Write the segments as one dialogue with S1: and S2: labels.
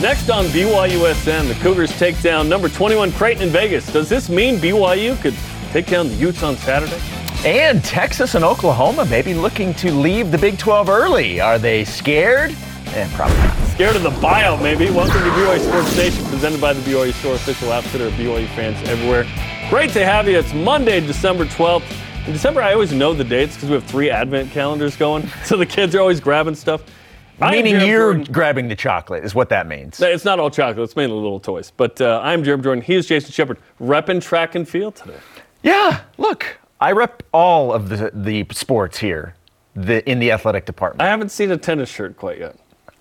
S1: Next on BYUSN, the Cougars take down number 21 Creighton in Vegas. Does this mean BYU could take down the Utes on Saturday?
S2: And Texas and Oklahoma may be looking to leave the Big 12 early. Are they scared? Eh, probably not.
S1: Scared of the buyout, maybe. Welcome to BYU Sports Nation, presented by the BYU Store, official outfitter of BYU fans everywhere. Great to have you. It's Monday, December 12th. In December, I always know the dates because we have three advent calendars going, so the kids are always grabbing stuff.
S2: Meaning you're Jordan. grabbing the chocolate is what that means.
S1: It's not all chocolate. It's mainly little toys. But uh, I'm Jarom Jordan. He is Jason Shepard, repping track and field today.
S2: Yeah, look, I rep all of the, the sports here the, in the athletic department.
S1: I haven't seen a tennis shirt quite yet.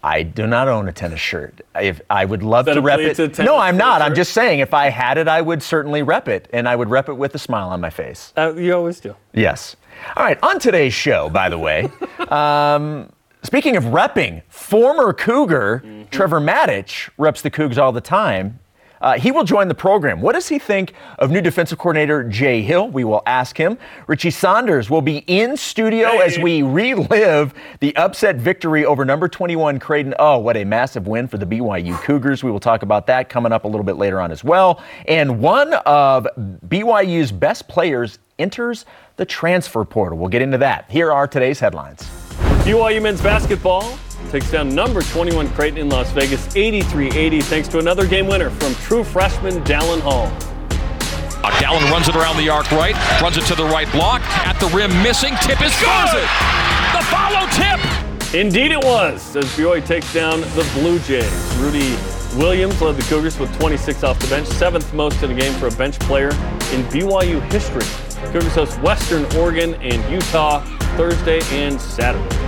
S2: I do not own a tennis shirt. If I would love to rep it. No, I'm not. Shirt? I'm just saying if I had it, I would certainly rep it, and I would rep it with a smile on my face.
S1: Uh, you always do.
S2: Yes. All right. On today's show, by the way, um, Speaking of repping, former Cougar mm-hmm. Trevor Matich reps the Cougs all the time. Uh, he will join the program. What does he think of new defensive coordinator Jay Hill? We will ask him. Richie Saunders will be in studio hey. as we relive the upset victory over number 21 Creighton. Oh, what a massive win for the BYU Cougars. We will talk about that coming up a little bit later on as well. And one of BYU's best players enters the transfer portal. We'll get into that. Here are today's headlines.
S1: BYU men's basketball takes down number 21 Creighton in Las Vegas 83-80 thanks to another game winner from true freshman Dallin Hall.
S3: Uh, Dallin runs it around the arc right, runs it to the right block, at the rim missing, tip is scores it! The follow tip!
S1: Indeed it was, as BYU takes down the Blue Jays. Rudy Williams led the Cougars with 26 off the bench, seventh most in a game for a bench player in BYU history. Cougars host Western Oregon and Utah Thursday and Saturday.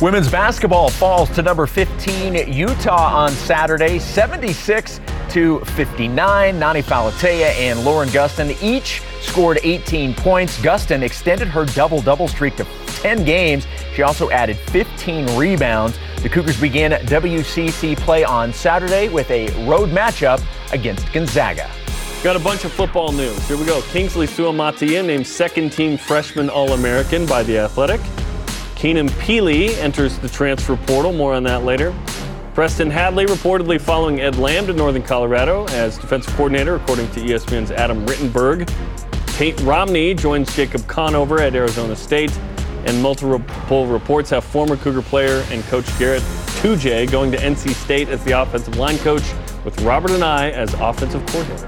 S2: Women's basketball falls to number 15 Utah on Saturday, 76 to 59. Nani Falatea and Lauren Gustin each scored 18 points. Gustin extended her double-double streak to 10 games. She also added 15 rebounds. The Cougars began WCC play on Saturday with a road matchup against Gonzaga.
S1: Got a bunch of football news. Here we go. Kingsley Suamataia named second team freshman All American by The Athletic. Keenan Pili enters the transfer portal. More on that later. Preston Hadley reportedly following Ed Lamb to Northern Colorado as defensive coordinator, according to ESPN's Adam Rittenberg. Tate Romney joins Jacob Conover at Arizona State. And multiple reports have former Cougar player and coach Garrett Tujague going to NC State as the offensive line coach, with Robert Anae as offensive coordinator.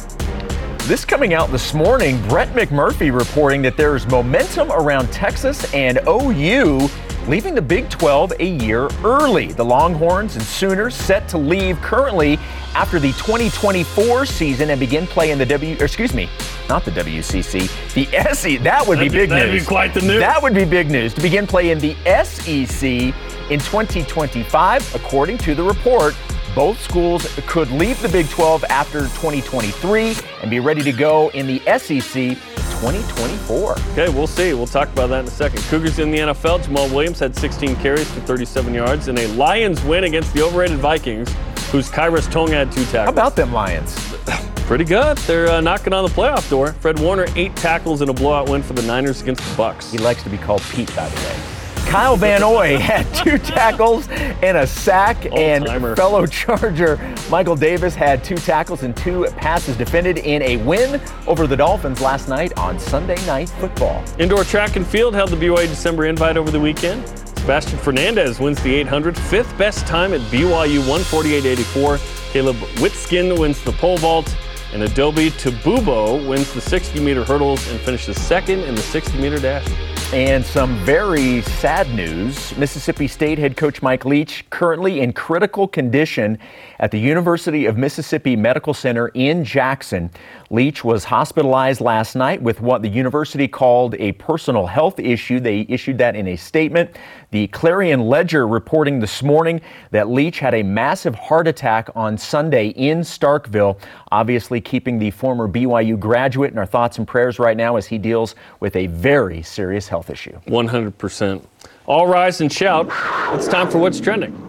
S2: This coming out this morning, Brett McMurphy reporting that there's momentum around Texas and OU leaving the Big 12 a year early. The Longhorns and Sooners set to leave currently after the 2024 season and begin play in the W, excuse me, not the WCC, the SEC. That would
S1: that'd
S2: be big
S1: that'd
S2: news.
S1: That'd be quite the news.
S2: That would be big news to begin play in the SEC in 2025, according to the report. Both schools could leave the Big 12 after 2023 and be ready to go in the SEC 2024.
S1: Okay, we'll see. We'll talk about that in a second. Cougars in the NFL. Jamaal Williams had 16 carries for 37 yards in a Lions win against the overrated Vikings, whose Khyiris Tonga had two tackles.
S2: How about them Lions?
S1: Pretty good. They're uh, knocking on the playoff door. Fred Warner, eight tackles in a blowout win for the Niners against the Bucks.
S2: He likes to be called Pete, by the way. Kyle Van Noy had two tackles and a sack, and fellow Charger Michael Davis had two tackles and two passes defended in a win over the Dolphins last night on Sunday Night Football.
S1: Indoor track and field held the BYU December invite over the weekend. Sebastian Fernandez wins the 800, fifth best time at BYU 148.84. Caleb Witskin wins the pole vault. And Adobe Tabubo wins the 60 meter hurdles and finishes second in the 60 meter dash.
S2: And some very sad news. Mississippi State head coach Mike Leach currently in critical condition at the University of Mississippi Medical Center in Jackson. Leach was hospitalized last night with what the university called a personal health issue. They issued that in a statement. The Clarion Ledger reporting this morning that Leach had a massive heart attack on Sunday in Starkville, obviously keeping the former BYU graduate in our thoughts and prayers right now as he deals with a very serious health issue.
S1: 100%. All rise and shout. It's time for What's Trending.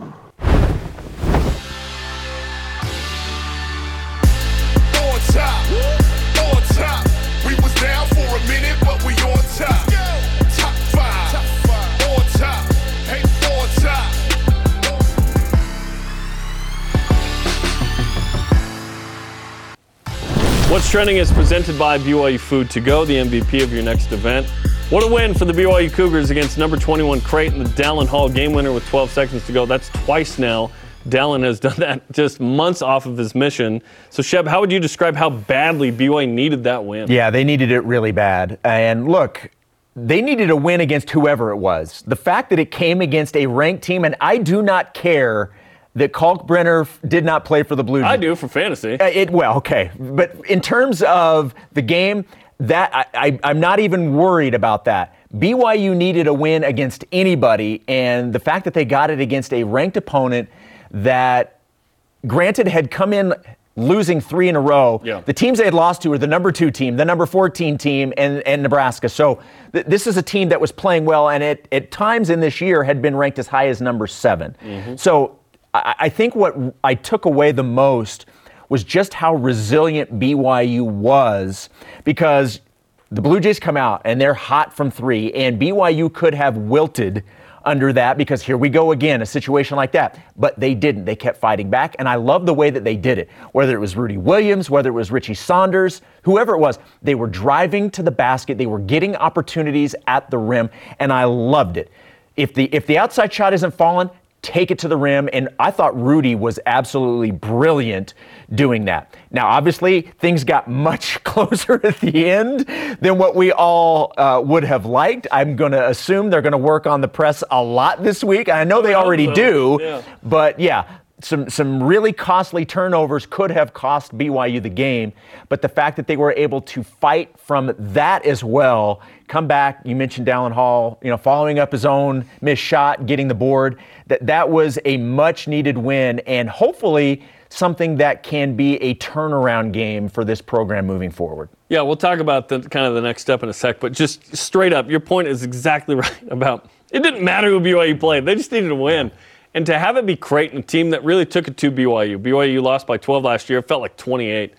S1: What's Trending is presented by BYU Food to Go, the MVP of your next event. What a win for the BYU Cougars against number 21 Creighton, the Dallin Hall game winner with 12 seconds to go. That's twice now. Dallin has done that just months off of his mission. So, Sheb, how would you describe how badly BYU needed that win?
S2: Yeah, they needed it really bad. And look, they needed a win against whoever it was. The fact that it came against a ranked team, and I do not care that Kalkbrenner did not play for the Blue Jays.
S1: I do for fantasy.
S2: Uh, It well, okay, but in terms of the game, that I, I, I'm not even worried about that. BYU needed a win against anybody, and the fact that they got it against a ranked opponent that, granted, had come in losing three in a row.
S1: Yeah.
S2: The teams they had lost to were the number two team, the number 14 team, and, and Nebraska. So th- this is a team that was playing well, and at, at times in this year had been ranked as high as number 7 So I, I think what I took away the most was just how resilient BYU was because the Blue Jays come out and they're hot from three, and BYU could have wilted under that because here we go again, a situation like that. But they didn't. They kept fighting back, and I love the way that they did it. Whether it was Rudy Williams, whether it was Richie Saunders, whoever it was, they were driving to the basket, they were getting opportunities at the rim, and I loved it. If the if the outside shot isn't falling, take it to the rim. And I thought Rudy was absolutely brilliant doing that. Now, obviously, things got much closer at the end than what we all uh, would have liked. I'm going to assume they're going to work on the press a lot this week. I know they already do,
S1: Yeah.
S2: but yeah. Some, some really costly turnovers could have cost BYU the game, but the fact that they were able to fight from that as well, come back. You mentioned Dallin Hall, you know, following up his own missed shot, getting the board. That that was a much needed win, and hopefully something that can be a turnaround game for this program moving forward.
S1: Yeah, we'll talk about the kind of the next step in a sec, but just straight up, your point is exactly right about it didn't matter who BYU played. They just needed to win. And to have it be Creighton, a team that really took it to BYU. BYU lost by 12 last year, it felt like 28.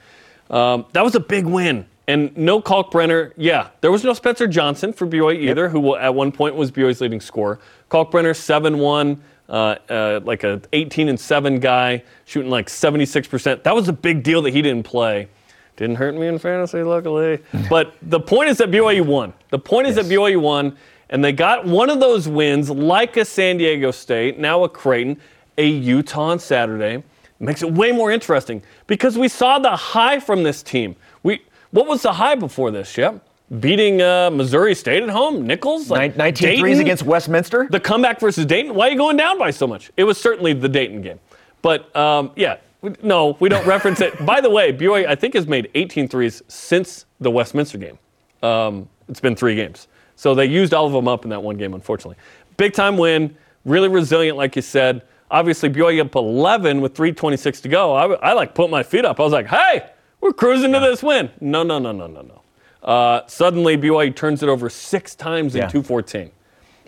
S1: Um, that was a big win. And no Kalkbrenner, yeah, there was no Spencer Johnson for BYU either, who at one point was BYU's leading scorer. Kalkbrenner, 7 1, uh, uh, like a 18 and 7 guy, shooting like 76%. That was a big deal that he didn't play. Didn't hurt me in fantasy, luckily. but the point is that BYU won. The point is
S2: Yes.
S1: that BYU won, and they got one of those wins, like a San Diego State, now a Creighton, a Utah on Saturday. makes it way more interesting because we saw the high from this team. We what was the high before this? Yep, beating uh, Missouri State at home, Nichols, like
S2: 19 threes against Westminster.
S1: the comeback versus Dayton. Why are you going down by so much? It was certainly the Dayton game. But um, yeah, no, we don't reference it. By the way, BYU, I think, has made 18 threes since the Westminster game. Um, it's been three games. So they used all of them up in that one game, unfortunately. Big time win, really resilient, like you said. Obviously, BYU up 11 with 3.26 to go. I, I like put my feet up. I was like, hey, we're cruising to this win. No, no, no, no, no, no. Uh, suddenly, BYU turns it over six times in
S2: Yeah.
S1: 214.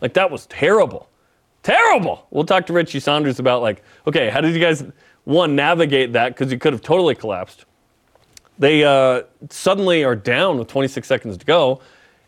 S1: Like, that was terrible. Terrible. We'll talk to Richie Saunders about, like, okay, how did you guys, one, navigate that? Because you could have totally collapsed. They uh, suddenly are down with 26 seconds to go,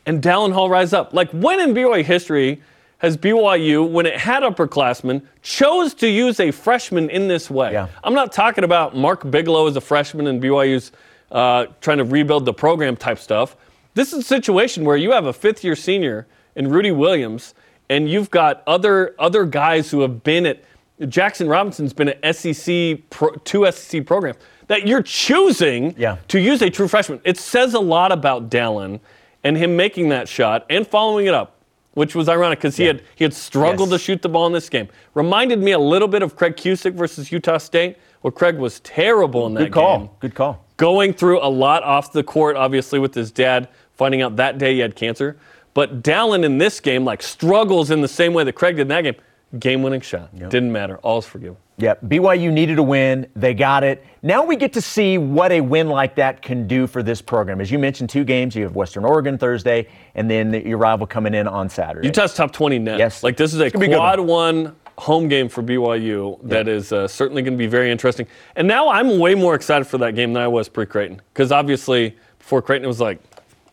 S1: and Dallin Hall rise up. Like, when in BYU history has BYU, when it had upperclassmen, chose to use a freshman in this way?
S2: Yeah.
S1: I'm not talking about Mark Bigelow as a freshman and BYU's uh, trying to rebuild the program type stuff. This is a situation where you have a fifth year senior in Rudy Williams, and you've got other other guys who have been at Jaxson Robinson's been at SEC pro, two SEC programs that you're choosing
S2: Yeah.
S1: to use a true freshman. It says a lot about Dallin and him making that shot and following it up, which was ironic because he had he had struggled
S2: Yes.
S1: to shoot the ball in this game. Reminded me a little bit of Craig Cusick versus Utah State, where Craig was terrible in that game.
S2: Good call.
S1: game.
S2: Good call.
S1: Going through a lot off the court, obviously with his dad finding out that day he had cancer. But Dallin in this game like struggles in the same way that Craig did in that game. Game-winning shot. Didn't matter. All's forgiven.
S2: Yep, BYU needed a win. They got it. Now we get to see what a win like that can do for this program. As you mentioned, two games. You have Western Oregon Thursday, and then your rival coming in on Saturday.
S1: Utah's top 20 net.
S2: Yes.
S1: Like this is a
S2: It's be a
S1: quad one home game for BYU that is uh, certainly going to be very interesting. And now I'm way more excited for that game than I was pre Creighton. Because obviously, before Creighton, it was like,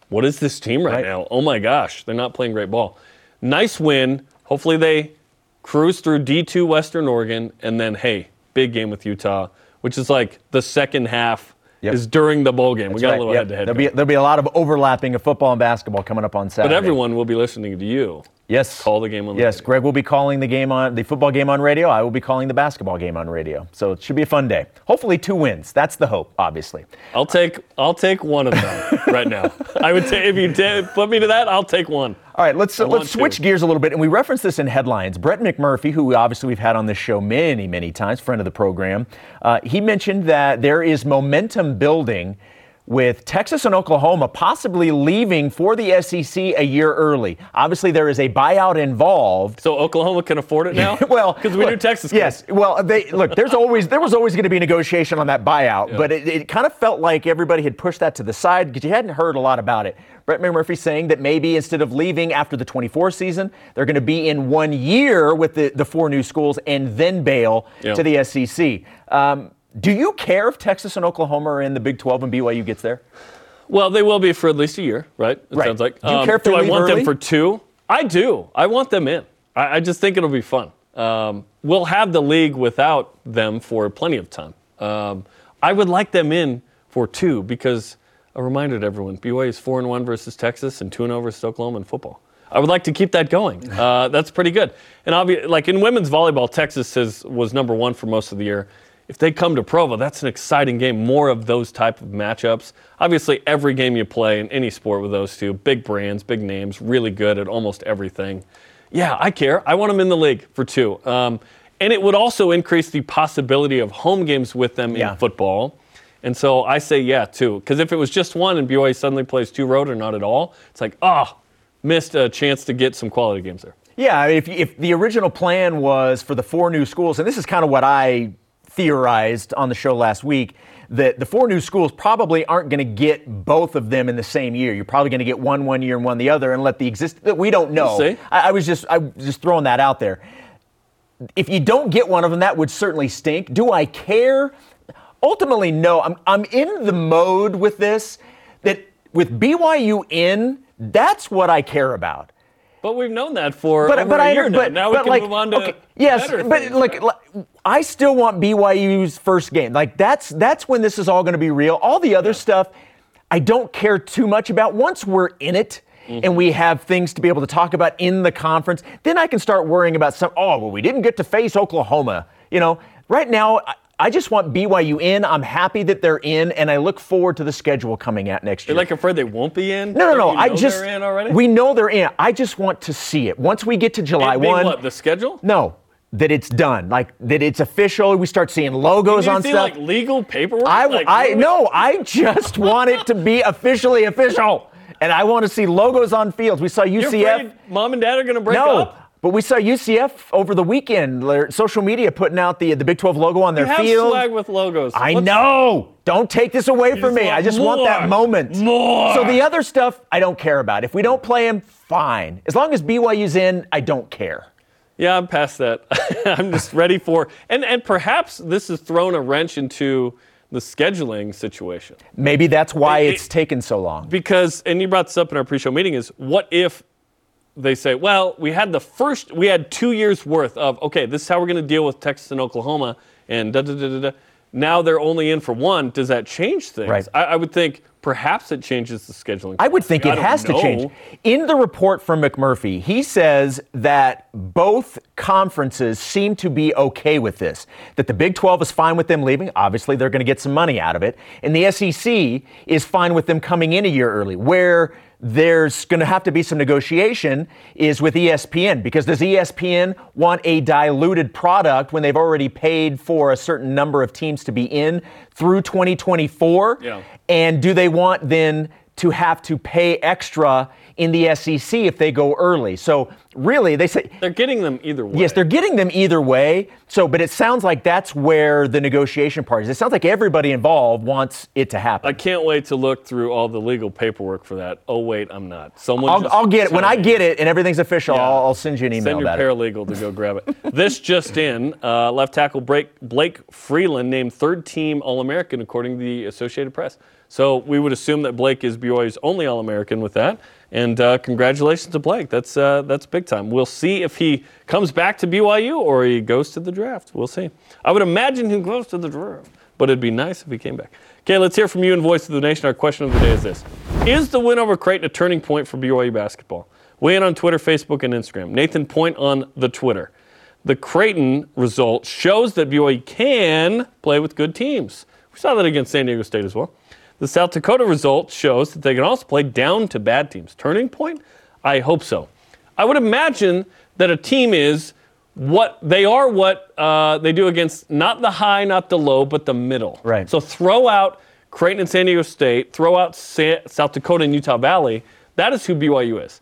S1: what is this team right,
S2: Right.
S1: now? Oh my gosh, they're not playing great ball. Nice win. Hopefully, they cruise through D2 Western Oregon. And then, hey, big game with Utah, which is like the second half
S2: Yep.
S1: is during the bowl game. we got
S2: Right,
S1: a little head to head.
S2: There'll be, there'll be a lot of overlapping of football and basketball coming up on Saturday.
S1: But everyone will be listening to you.
S2: yes,
S1: call the game on the
S2: Yes,
S1: radio.
S2: Greg will be calling the game on the football game on radio. I will be calling the basketball game on radio. So it should be a fun day. Hopefully, two wins. That's the hope, obviously.
S1: I'll take I'll take one of them right now. I would take if you ta- put me to that, I'll take one.
S2: All right, let's uh, let's switch
S1: to.
S2: gears a little bit, and we referenced this in headlines. Brett McMurphy, who obviously we've had on this show many, many times, friend of the program, uh, he mentioned that there is momentum building with Texas and Oklahoma possibly leaving for the SEC a year early. Obviously, there is a buyout involved.
S1: So Oklahoma can afford it now.
S2: well,
S1: because we
S2: look,
S1: knew Texas. could.
S2: Yes. Well, they look. There's always there was always going to be negotiation on that buyout, but it, it kind of felt like everybody had pushed that to the side because you hadn't heard a lot about it. Brett Murphy saying that maybe instead of leaving after the 24 season, they're going to be in one year with the, the four new schools and then bail
S1: Yeah.
S2: to the SEC. Um, do you care if Texas and Oklahoma are in the Big 12 and BYU gets there?
S1: Well, they will be for at least a year, right? It
S2: Right.
S1: sounds like. Um,
S2: Do you care if
S1: do I want
S2: early?
S1: them for two? I do. I want them in. I, I just think it'll be fun. Um, we'll have the league without them for plenty of time. Um, I would like them in for two because a reminder to everyone: BYU is four and one versus Texas and two and zero versus Oklahoma in football. I would like to keep that going. Uh, that's pretty good. And obviously, like in women's volleyball, Texas has, was number one for most of the year. If they come to Provo, that's an exciting game. More of those type of matchups. Obviously, every game you play in any sport with those two, big brands, big names, really good at almost everything. Yeah, I care. I want them in the league for two. Um, and it would also increase the possibility of home games with them
S2: Yeah.
S1: in football. And so I say yeah, too. Because if it was just one and BYU suddenly plays two road or not at all, it's like, ah, missed a chance to get some quality games there.
S2: Yeah, if, if the original plan was for the four new schools, and this is kind of what I theorized on the show last week, that the four new schools probably aren't going to get both of them in the same year. You're probably going to get one one year and one the other, and let the exist. We don't know.
S1: We'll.
S2: I, I was just I was just throwing that out there. If you don't get one of them, that would certainly stink. Do I care? Ultimately, no. I'm I'm in the mode with this that with BYU in, that's what I care about.
S1: But we've known that for
S2: But
S1: over
S2: but
S1: a
S2: I
S1: year now.
S2: but,
S1: now we
S2: but
S1: can
S2: like
S1: move on to
S2: okay, yes, but like, like, I still want BYU's first game. Like that's that's when this is all going to be real. All the other stuff, I don't care too much about. Once we're in it.
S1: Mm-hmm.
S2: And we have things to be able to talk about in the conference. Then I can start worrying about some. Oh, well, we didn't get to face Oklahoma. You know, right now I, just want BYU in. I'm happy that they're in, and I look forward to the schedule coming out next year.
S1: You're like afraid they won't be in?
S2: no, no, no. I just
S1: in already.
S2: we know they're in. I just want to see it. Once we get to July one,
S1: what the schedule?
S2: no, that it's done. Like that it's official. We start seeing logos on
S1: see
S2: stuff.
S1: like legal paperwork?
S2: I,
S1: Like,
S2: I no, I just want it to be officially official, and I want to see logos on fields. We saw
S1: You're
S2: UCF.
S1: afraid mom and dad are going to break
S2: no,
S1: up?
S2: But we saw UCF over the weekend. Their social media putting out the the Big 12 logo on their
S1: You have
S2: field.
S1: swag with logos.
S2: I
S1: Let's-
S2: know. Don't take this away from me. I just want that moment.
S1: More.
S2: So the other stuff, I don't care about. If we don't play him, fine. As long as BYU's in, I don't care.
S1: Yeah, I'm past that. I'm just ready for and and perhaps this has thrown a wrench into the scheduling situation
S2: Maybe that's why
S1: It-
S2: it's taken so long.
S1: because and you brought this up in our pre-show meeting is what if they say, well, we had the first, we had two years worth of okay, this is how we're going to deal with Texas and Oklahoma, and da da da da da. Now they're only in for one. Does that change things?
S2: Right.
S1: I, I would think perhaps it changes the scheduling.
S2: I would think it has
S1: don't
S2: to change. In the report from McMurphy, he says that both conferences seem to be okay with this. That the Big 12 is fine with them leaving. Obviously, they're going to get some money out of it. And the SEC is fine with them coming in a year early. Where there's going to have to be some negotiation is with ESPN because does ESPN want a diluted product when they've already paid for a certain number of teams to be in through 2024?
S1: Yeah.
S2: And do they want then to have to pay extra in the SEC if they go early? So really, they say
S1: They're getting them either way.
S2: yes, they're getting them either way. So, but it sounds like that's where the negotiation part is. It sounds like everybody involved wants it to happen.
S1: I can't wait to look through all the legal paperwork for that. Oh wait, I'm not. Someone.
S2: I'll,
S1: just
S2: I'll get it when I get it and everything's official.
S1: Yeah.
S2: I'll, I'll send you an email
S1: Send your
S2: about it.
S1: paralegal to go grab it. this just in: uh, left tackle Blake, Blake Freeland named third team All American according to the Associated Press. So we would assume that Blake is BYU's only All American with that. And uh, congratulations to Blake. That's uh, that's big time. We'll see if he comes back to BYU or he goes to the draft. We'll see. I would imagine he goes to the draft. but it'd be nice if he came back. Okay, let's hear from you in Voice of the Nation. Our question of the day is this Is the win over Creighton a turning point for BYU basketball? Weigh in on Twitter, Facebook, and Instagram. Nathan Point on the Twitter. The Creighton result shows that BYU can play with good teams. We saw that against San Diego State as well. The South Dakota result shows that they can also play down to bad teams. Turning point? I hope so. I would imagine that a team is what they are what uh, they do against not the high, not the low, but the middle.
S2: Right.
S1: So throw out Creighton and San Diego State, throw out Sa- South Dakota and Utah Valley. That is who BYU is.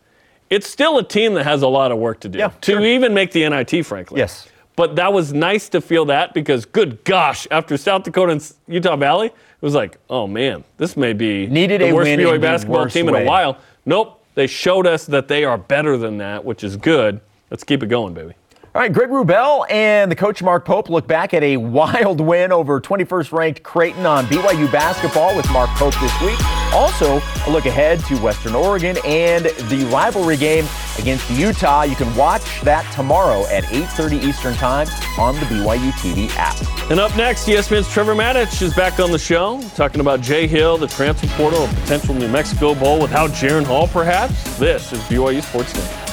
S1: It's still a team that has a lot of work to do
S2: Yeah,
S1: to
S2: sure.
S1: even make the NIT, frankly.
S2: Yes.
S1: But that was nice to feel that because, good gosh, after South Dakota and Utah Valley, it was like, oh man, this may be
S2: Needed
S1: the worst BYU basketball team in
S2: way.
S1: a while. Nope, they showed us that they are better than that, which is good. Let's keep it going, baby.
S2: All right, Greg Wrubell and the coach Mark Pope look back at a wild win over 21st ranked Creighton on BYU basketball with Mark Pope this week. Also, a look ahead to Western Oregon and the rivalry game against Utah. You can watch that tomorrow at 8:30 Eastern Time on the BYU TV app.
S1: And up next, ESPN's Trevor Matich is back on the show, talking about Jay Hill, the transfer portal, a potential New Mexico Bowl without Jaren Hall, perhaps. This is BYU Sports Nation.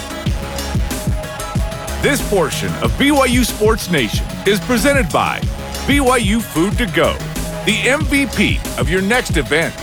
S4: This portion of BYU Sports Nation is presented by BYU Food to Go, the MVP of your next event.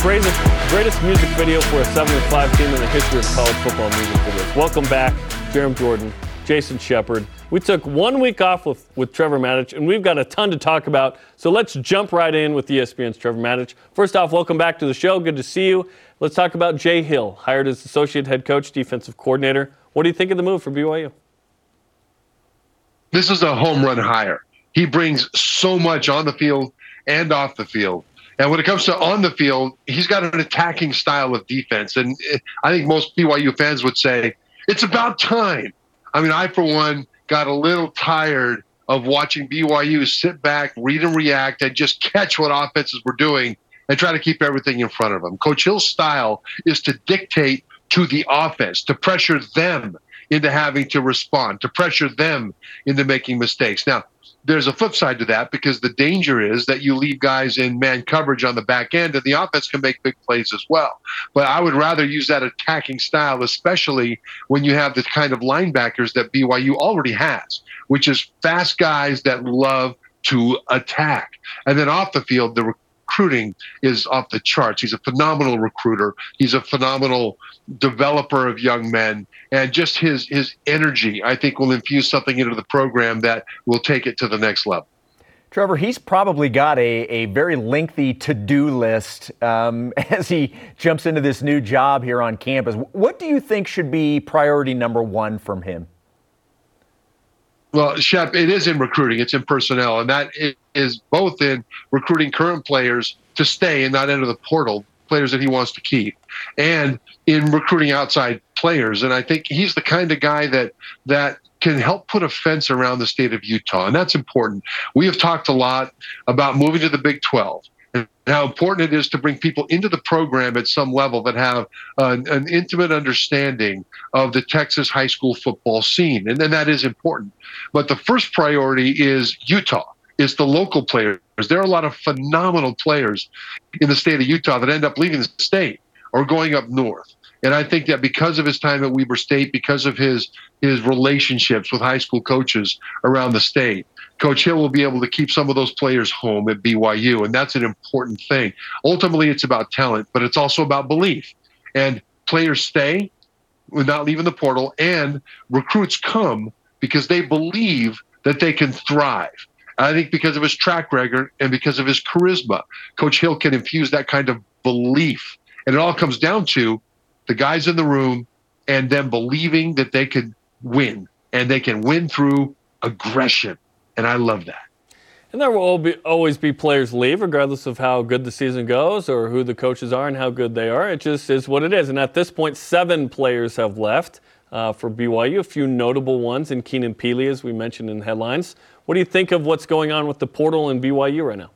S1: Greatest, greatest music video for a 7-5 team in the history of college football music videos. Welcome back, Jarom Jordan, Jason Shepard. We took one week off with, with Trevor Matich, and we've got a ton to talk about. So let's jump right in with ESPN's Trevor Matich. First off, welcome back to the show. Good to see you. Let's talk about Jay Hill, hired as associate head coach, defensive coordinator. What do you think of the move for BYU?
S5: this is a home run hire. He brings so much on the field and off the field. And when it comes to on the field, he's got an attacking style of defense. And I think most BYU fans would say it's about time. I mean, I, for one, got a little tired of watching BYU sit back, read and react, and just catch what offenses were doing and try to keep everything in front of them. Coach Hill's style is to dictate to the offense, to pressure them into having to respond, to pressure them into making mistakes. Now, there's a flip side to that because the danger is that you leave guys in man coverage on the back end and the offense can make big plays as well. But I would rather use that attacking style, especially when you have the kind of linebackers that BYU already has, which is fast guys that love to attack. And then off the field, the recruiting is off the charts. He's a phenomenal recruiter. He's a phenomenal developer of young men, and just his his energy, I think, will infuse something into the program that will take it to the next level.
S2: Trevor, he's probably got a, a very lengthy to do list um, as he jumps into this new job here on campus. What do you think should be priority number one from him?
S5: Well, Shep, it is in recruiting. It's in personnel, and that is both in recruiting current players to stay and not enter the portal, players that he wants to keep, and in recruiting outside players. And I think he's the kind of guy that that can help put a fence around the state of Utah, and that's important. We have talked a lot about moving to the Big 12 and how important it is to bring people into the program at some level that have an, an intimate understanding of the Texas high school football scene, and then that is important. But the first priority is Utah. Is the local players. There are a lot of phenomenal players in the state of Utah that end up leaving the state or going up north. And I think that because of his time at Weber State, because of his his relationships with high school coaches around the state, Coach Hill will be able to keep some of those players home at BYU, and that's an important thing. Ultimately, it's about talent, but it's also about belief. And players stay without leaving the portal, and recruits come because they believe that they can thrive. I think because of his track record and because of his charisma, Coach Hill can infuse that kind of belief. And it all comes down to the guys in the room and them believing that they can win and they can win through aggression. And I love that.
S1: And there will be, always be players leave, regardless of how good the season goes or who the coaches are and how good they are. It just is what it is. And at this point, seven players have left. uh, for BYU. A few notable ones in Keenan Pili, as we mentioned in headlines. What do you think of what's going on with the portal in BYU right now?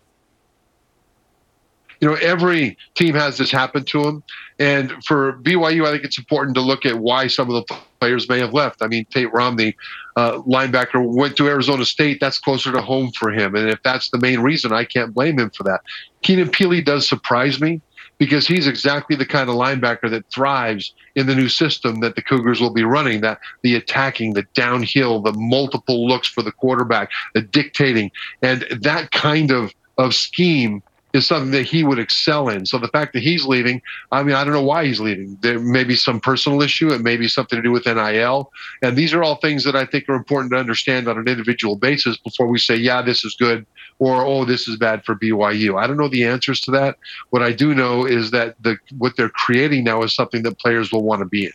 S5: you know, every team has this happen to them. And for BYU, I think it's important to look at why some of the players may have left. I mean, Tate Romney, uh, linebacker, went to Arizona State. That's closer to home for him. And if that's the main reason, I can't blame him for that. Keenan Pili does surprise me because he's exactly the kind of linebacker that thrives in the new system that the Cougars will be running that the attacking, the downhill, the multiple looks for the quarterback, the dictating, and that kind of, of scheme is something that he would excel in. So the fact that he's leaving, I mean, I don't know why he's leaving. There may be some personal issue. It may be something to do with NIL. And these are all things that I think are important to understand on an individual basis before we say, yeah, this is good or oh, this is bad for BYU. I don't know the answers to that. What I do know is that the what they're creating now is something that players will want to be in.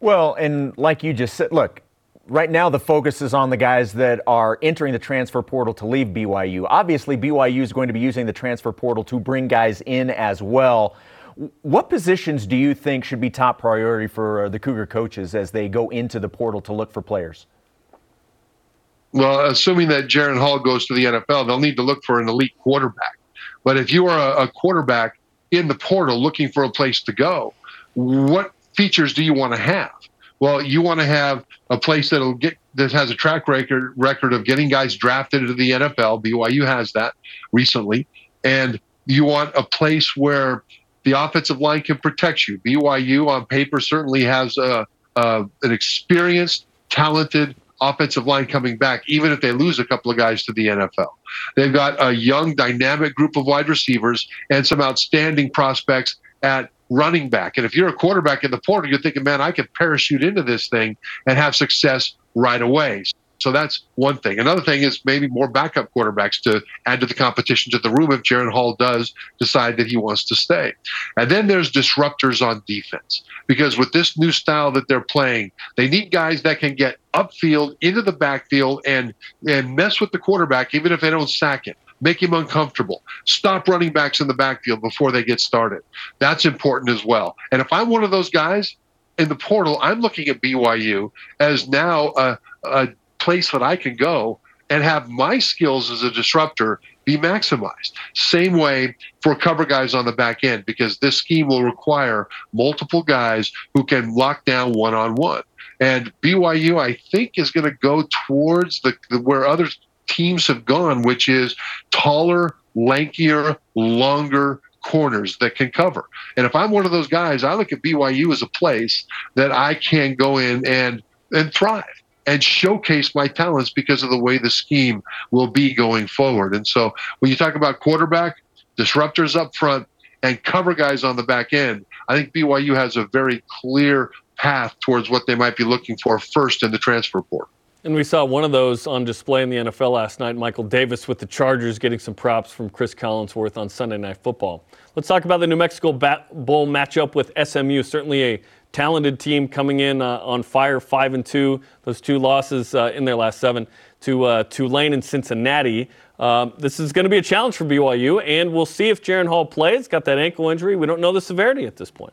S2: Well, and like you just said, look, right now the focus is on the guys that are entering the transfer portal to leave BYU. Obviously, BYU is going to be using the transfer portal to bring guys in as well. What positions do you think should be top priority for uh, the Cougar coaches as they go into the portal to look for players?
S5: Well, assuming that Jaren Hall goes to the NFL, they'll need to look for an elite quarterback. But if you are a quarterback in the portal looking for a place to go, what features do you want to have? Well, you want to have a place that'll get that has a track record record of getting guys drafted into the NFL. BYU has that recently, and you want a place where the offensive line can protect you. BYU on paper certainly has a, a an experienced, talented offensive line coming back, even if they lose a couple of guys to the NFL. They've got a young, dynamic group of wide receivers and some outstanding prospects at running back. And if you're a quarterback in the portal, you're thinking, man, I could parachute into this thing and have success right away. So that's one thing. Another thing is maybe more backup quarterbacks to add to the competition to the room if Jaren Hall does decide that he wants to stay. And then there's disruptors on defense because with this new style that they're playing, they need guys that can get upfield into the backfield and and mess with the quarterback even if they don't sack it make him uncomfortable. Stop running backs in the backfield before they get started. That's important as well. And if I'm one of those guys in the portal, I'm looking at BYU as now a, a place that I can go and have my skills as a disruptor be maximized. Same way for cover guys on the back end, because this scheme will require multiple guys who can lock down one on one. And BYU, I think, is going to go towards the, the where others teams have gone, which is taller, lankier, longer corners that can cover. And if I'm one of those guys, I look at BYU as a place that I can go in and and thrive and showcase my talents because of the way the scheme will be going forward. And so when you talk about quarterback, disruptors up front, and cover guys on the back end, I think BYU has a very clear path towards what they might be looking for first in the transfer portal.
S1: And we saw one of those on display in the NFL last night. Michael Davis with the Chargers getting some props from Chris Collinsworth on Sunday Night Football. Let's talk about the New Mexico Bowl matchup with SMU. Certainly a talented team coming in uh, on fire, five and two. Those two losses uh, in their last seven to uh, Tulane and Cincinnati. Um, this is going to be a challenge for BYU, and we'll see if Jaren Hall plays. Got that ankle injury. We don't know the severity at this point.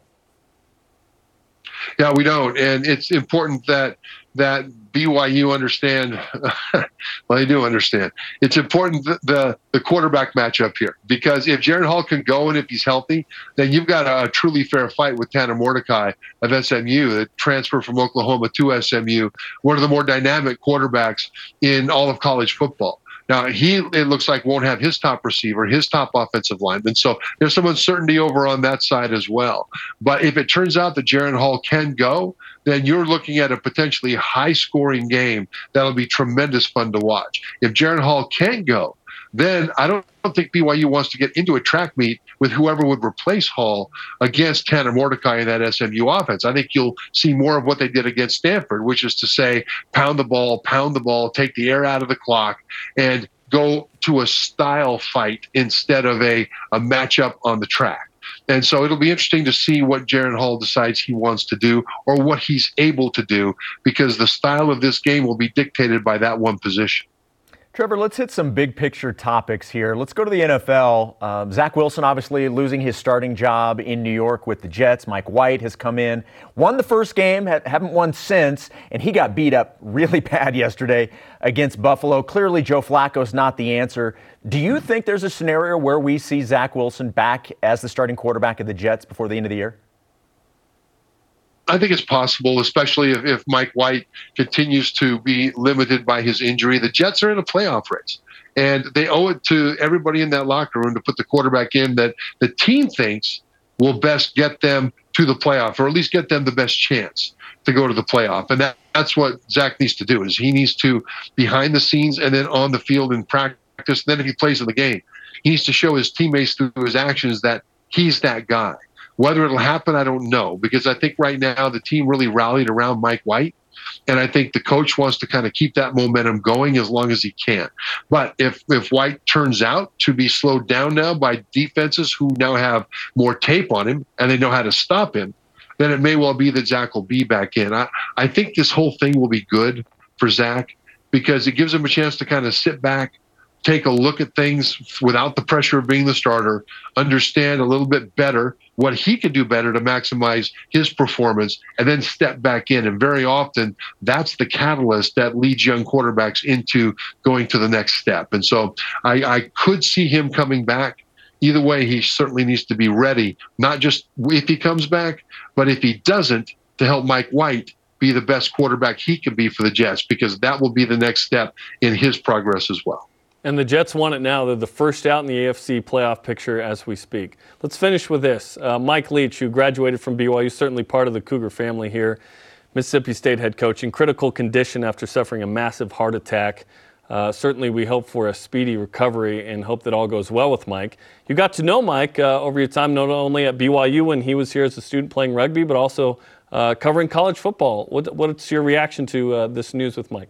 S5: Yeah, we don't, and it's important that that BYU understand. well, they do understand. It's important the, the, the quarterback matchup here because if Jaren Hall can go and if he's healthy, then you've got a, a truly fair fight with Tanner Mordecai of SMU, the transfer from Oklahoma to SMU, one of the more dynamic quarterbacks in all of college football. Now he it looks like won't have his top receiver, his top offensive lineman. So there's some uncertainty over on that side as well. But if it turns out that Jaren Hall can go, then you're looking at a potentially high scoring game that'll be tremendous fun to watch. If Jaren Hall can't go, then I don't, think BYU wants to get into a track meet with whoever would replace Hall against Tanner Mordecai in that SMU offense. I think you'll see more of what they did against Stanford, which is to say, pound the ball, pound the ball, take the air out of the clock, and go to a style fight instead of a, a matchup on the track. And so it'll be interesting to see what Jaren Hall decides he wants to do or what he's able to do because the style of this game will be dictated by that one position.
S2: Trevor, let's hit some big picture topics here. Let's go to the NFL. Um, Zach Wilson, obviously losing his starting job in New York with the Jets. Mike White has come in, won the first game, ha- haven't won since, and he got beat up really bad yesterday against Buffalo. Clearly, Joe Flacco's not the answer. Do you think there's a scenario where we see Zach Wilson back as the starting quarterback of the Jets before the end of the year?
S5: I think it's possible, especially if, if Mike White continues to be limited by his injury. The Jets are in a playoff race, and they owe it to everybody in that locker room to put the quarterback in that the team thinks will best get them to the playoff, or at least get them the best chance to go to the playoff. And that, that's what Zach needs to do is he needs to behind the scenes and then on the field in practice. Then if he plays in the game, he needs to show his teammates through his actions that he's that guy. Whether it'll happen, I don't know, because I think right now the team really rallied around Mike White. And I think the coach wants to kind of keep that momentum going as long as he can. But if if White turns out to be slowed down now by defenses who now have more tape on him and they know how to stop him, then it may well be that Zach will be back in. I, I think this whole thing will be good for Zach because it gives him a chance to kind of sit back, take a look at things without the pressure of being the starter, understand a little bit better what he could do better to maximize his performance, and then step back in. And very often, that's the catalyst that leads young quarterbacks into going to the next step. And so I, I could see him coming back. Either way, he certainly needs to be ready, not just if he comes back, but if he doesn't, to help Mike White be the best quarterback he can be for the Jets, because that will be the next step in his progress as well.
S1: And the Jets want it now. They're the first out in the AFC playoff picture as we speak. Let's finish with this. Uh, Mike Leach, who graduated from BYU, certainly part of the Cougar family here, Mississippi State head coach, in critical condition after suffering a massive heart attack. Uh, certainly, we hope for a speedy recovery and hope that all goes well with Mike. You got to know Mike uh, over your time not only at BYU when he was here as a student playing rugby, but also uh, covering college football. What, what's your reaction to uh, this news with Mike?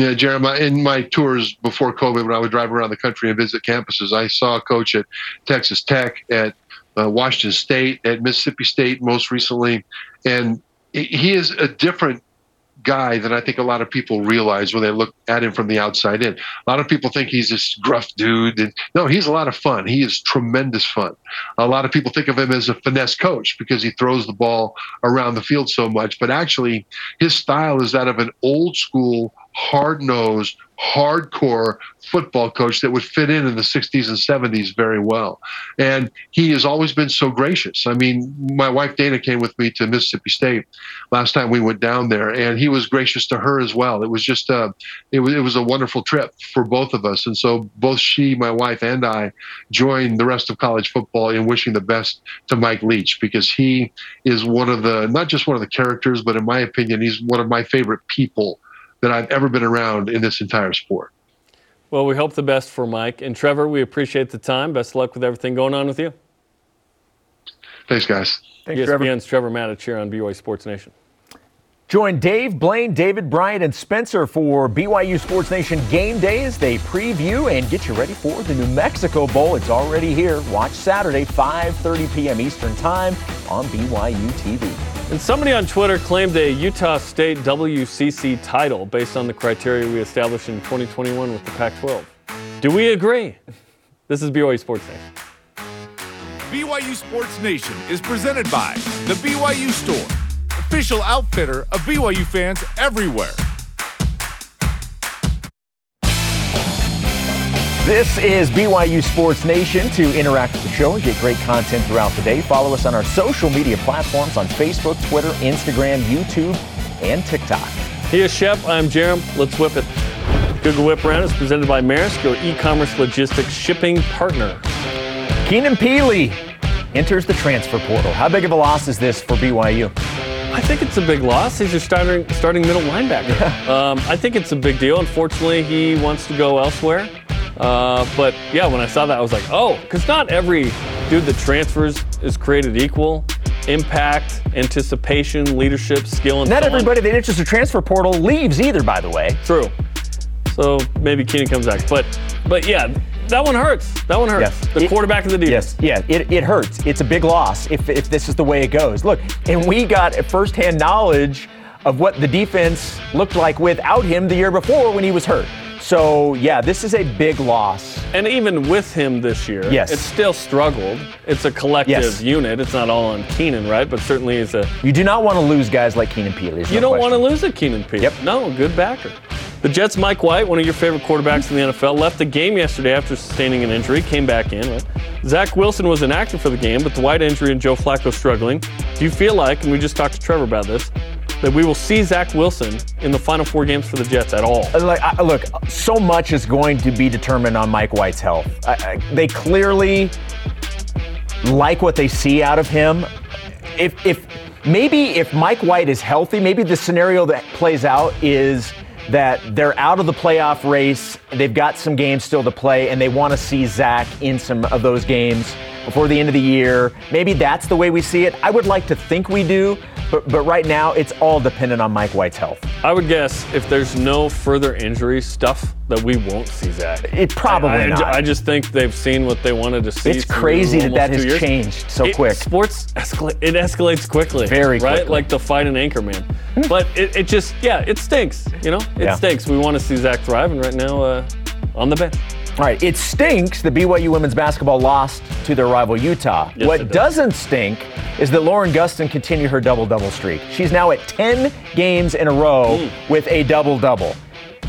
S5: Yeah, Jeremiah, in my tours before COVID, when I would drive around the country and visit campuses, I saw a coach at Texas Tech, at uh, Washington State, at Mississippi State most recently. And he is a different guy than I think a lot of people realize when they look at him from the outside in. A lot of people think he's this gruff dude. And no, he's a lot of fun. He is tremendous fun. A lot of people think of him as a finesse coach because he throws the ball around the field so much. But actually, his style is that of an old school hard nosed, hardcore football coach that would fit in in the 60s and 70s very well. And he has always been so gracious. I mean, my wife Dana came with me to Mississippi State last time we went down there, and he was gracious to her as well. It was just a, uh, it was, it was a wonderful trip for both of us. And so both she, my wife, and I joined the rest of college football in wishing the best to Mike Leach because he is one of the, not just one of the characters, but in my opinion, he's one of my favorite people that I've ever been around in this entire sport.
S1: Well, we hope the best for Mike. And Trevor, we appreciate the time. Best of luck with everything going on with you.
S5: Thanks, guys.
S1: Thanks, ESPN's Trevor, Trevor Matich here on BYU Sports Nation.
S2: Join Dave, Blaine, David, Bryant, and Spencer for BYU Sports Nation game days. They preview and get you ready for the New Mexico Bowl. It's already here. Watch Saturday, 5:30 p.m. Eastern Time on BYU TV.
S1: And somebody on Twitter claimed a Utah State WCC title based on the criteria we established in 2021 with the Pac-12. Do we agree? This is BYU Sports Nation.
S4: BYU Sports Nation is presented by the BYU Store official outfitter of BYU fans everywhere.
S2: This is BYU Sports Nation. To interact with the show and get great content throughout the day, follow us on our social media platforms on Facebook, Twitter, Instagram, YouTube, and TikTok.
S1: He is Shep. I'm Jarom. Let's whip it. Google Whip Round is presented by Maersk, your e-commerce logistics shipping partner.
S2: Keenan Pili enters the transfer portal. How big of a loss is this for BYU?
S1: I think it's a big loss. He's your starting starting middle linebacker. um, I think it's a big deal. Unfortunately, he wants to go elsewhere. Uh, but yeah, when I saw that, I was like, oh, because not every dude that transfers is created equal. Impact, anticipation, leadership, skill, and
S2: not everybody that enters the transfer portal leaves either. By the way,
S1: true. So maybe Keenan comes back, but but yeah, that one hurts. That one hurts. Yes. The it, quarterback of the defense.
S2: Yes, yeah, it, it hurts. It's a big loss if, if this is the way it goes. Look, and we got firsthand knowledge of what the defense looked like without him the year before when he was hurt. So, yeah, this is a big loss.
S1: And even with him this year,
S2: Yes.
S1: it's still struggled. It's a collective
S2: Yes.
S1: unit. It's not all on Keenan, right? But certainly is a.
S2: You do not want to lose guys like Keenan Pili.
S1: You don't want to lose a Keenan Pete.
S2: Yep.
S1: No, good backer. The Jets' Mike White, one of your favorite quarterbacks in the NFL, left the game yesterday after sustaining an injury, came back in. Right? Zach Wilson was inactive for the game, but the White injury and Joe Flacco struggling. Do you feel like, and we just talked to Trevor about this, that we will see Zach Wilson in the final four games for the Jets at all?
S2: Uh, like, I, look, so much is going to be determined on Mike White's health. I, I, they clearly like what they see out of him. If, if maybe if Mike White is healthy, maybe the scenario that plays out is that they're out of the playoff race. They've got some games still to play, and they want to see Zach in some of those games before the end of the year. Maybe that's the way we see it. I would like to think we do, but, but right now it's all dependent on Mike White's health.
S1: I would guess if there's no further injury stuff, that we won't see Zach.
S2: It probably
S1: I, I,
S2: not.
S1: I just think they've seen what they wanted to see.
S2: It's crazy that that has
S1: years.
S2: changed so
S1: It-
S2: quick.
S1: Sports escalate. It escalates quickly.
S2: Very
S1: right,
S2: quickly.
S1: like the fight in Anchorman. but it, it just yeah, it stinks. You know, it
S2: Yeah.
S1: stinks. We want to see Zach thrive, and right now uh, on the bench.
S2: All right, it stinks that BYU women's basketball lost to their rival Utah.
S1: Yes,
S2: what
S1: does.
S2: doesn't stink is that Lauren Gustin continued her double double streak. She's now at 10 games in a row
S1: Hmm.
S2: with a double double.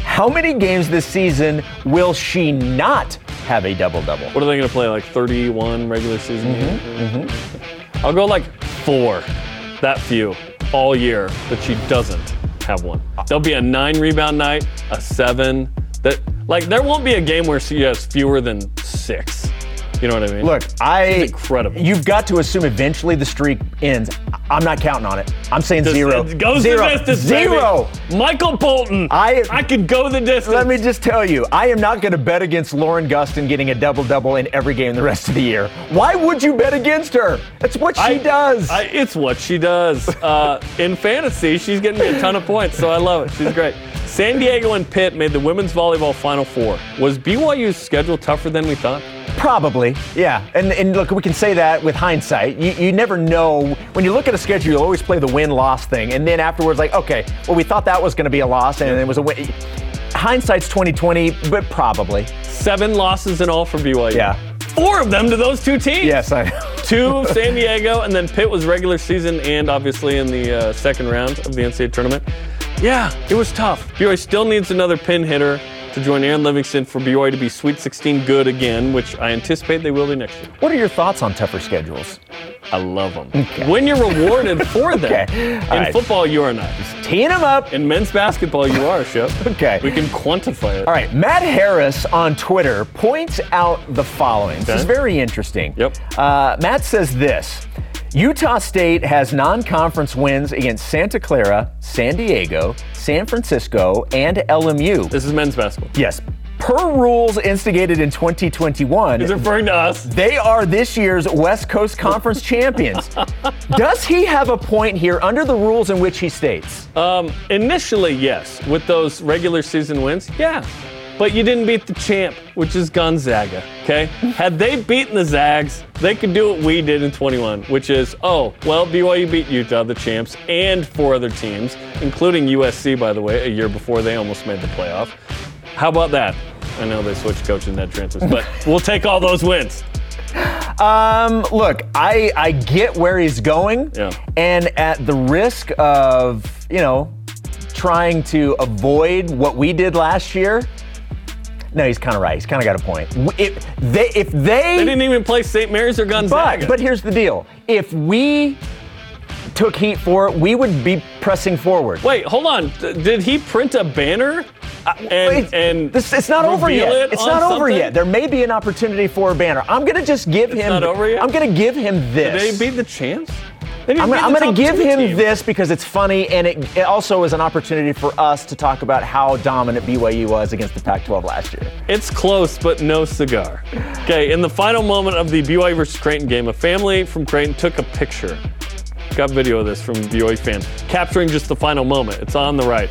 S2: How many games this season will she not have a double double?
S1: What are they going to play? Like 31 regular season
S2: Mm-hmm,
S1: games? I'll go like four. That few all year that she doesn't have one. There'll be a nine rebound night, a seven. That like there won't be a game where she has fewer than six. You know what I mean?
S2: Look, I
S1: incredible.
S2: You've got to assume eventually the streak ends. I'm not counting on it. I'm saying
S1: Just-
S2: zero.
S1: it goes
S2: zero.
S1: the distance. baby.
S2: Zero.
S1: Michael Bolton.
S2: I-
S1: I could go the distance.
S2: Let me just tell you, I am not going to bet against Lauren Gustin getting a double double in every game the rest of the year. Why would you bet against her? That's what she
S1: I-
S2: does.
S1: I, it's what she does. Uh, in fantasy, she's getting me a ton of points, so I love it. She's great. San Diego and Pitt made the women's volleyball Final Four. Was BYU's schedule tougher than we thought?
S2: Probably, yeah. And, and look, we can say that with hindsight. You, you never know. When you look at a schedule, you always play the win loss thing. And then afterwards, like, okay, well, we thought that was going to be a loss, and it was a win. Hindsight's 2020, but probably.
S1: Seven losses in all for BYU.
S2: Yeah.
S1: Four of them to those two teams.
S2: Yes, I know.
S1: Two San Diego, and then Pitt was regular season and obviously in the uh, second round of the NCAA tournament. Yeah, it was tough. BYU still needs another pin hitter to join Aaron Livingston for BYU to be Sweet 16 good again, which I anticipate they will be next year.
S2: What are your thoughts on tougher schedules?
S1: I love them. When you're rewarded for them.
S2: Okay,
S1: In
S2: right.
S1: football, you are not.
S2: Teeing them up.
S1: In men's basketball, you are, Shep.
S2: Okay.
S1: We can quantify it.
S2: All right, Matt Harris on Twitter points out the following. This is very interesting.
S1: Yep.
S2: Uh, Matt says this Utah State has non conference wins against Santa Clara, San Diego, San Francisco, and LMU.
S1: This is men's basketball.
S2: Yes. Per rules instigated in 2021,
S1: He's referring to us.
S2: they are this year's West Coast Conference champions. Does he have a point here under the rules in which he states?
S1: Um, initially, yes. With those regular season wins, yeah. But you didn't beat the champ, which is Gonzaga, okay? Had they beaten the Zags, they could do what we did in 21, which is, oh, well, BYU beat Utah, the champs, and four other teams, including USC, by the way, a year before they almost made the playoff. How about that? I know they switched coaches and had transfers, but we'll take all those wins.
S2: Um, look, I I get where he's going,
S1: Yeah.
S2: and at the risk of you know trying to avoid what we did last year. No, he's kind of right. He's kind of got a point. If they, if they,
S1: They didn't even play St. Mary's or Gonzaga.
S2: but but here's the deal: if we took heat for it, we would be pressing forward.
S1: Wait, hold on. D- did he print a banner? Uh, and,
S2: Wait,
S1: and
S2: this, it's not over yet.
S1: it
S2: It's
S1: on
S2: not over
S1: something?
S2: yet. There may be an opportunity for a banner. I'm gonna just give him.
S1: not over yet?
S2: I'm gonna give him
S1: Did
S2: this.
S1: they beat the champs?
S2: I'm, gonna- I'm going to give him
S1: team.
S2: this because it's funny, and it, it also is an opportunity for us to talk about how dominant BYU was against the Pac-12 last year.
S1: It's close, but no cigar. Okay, in the final moment of the BYU versus Creighton game, a family from Creighton took a picture. Got video of this from BYU fan, capturing just the final moment. It's on the right.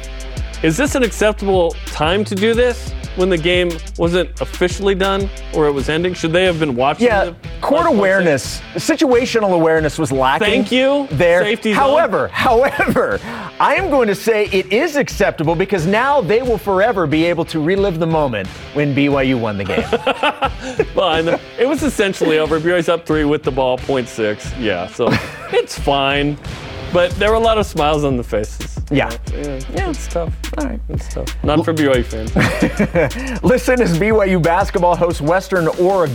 S1: Is this an acceptable time to do this when the game wasn't officially done or it was ending? Should they have been watching?
S2: Yeah, court awareness, situational awareness was lacking.
S1: Thank you.
S2: There.
S1: Safety zone.
S2: however, however, I am going to say it is acceptable because now they will forever be able to relive the moment when BYU won the game.
S1: fine. It was essentially over. BYU's up three with the ball, 0.6. Yeah, so it's fine. But there were a lot of smiles on the faces.
S2: Yeah.
S1: Yeah, yeah it's tough. All right. It's tough. Not for BYU fans.
S2: Listen as BYU basketball hosts Western Oregon.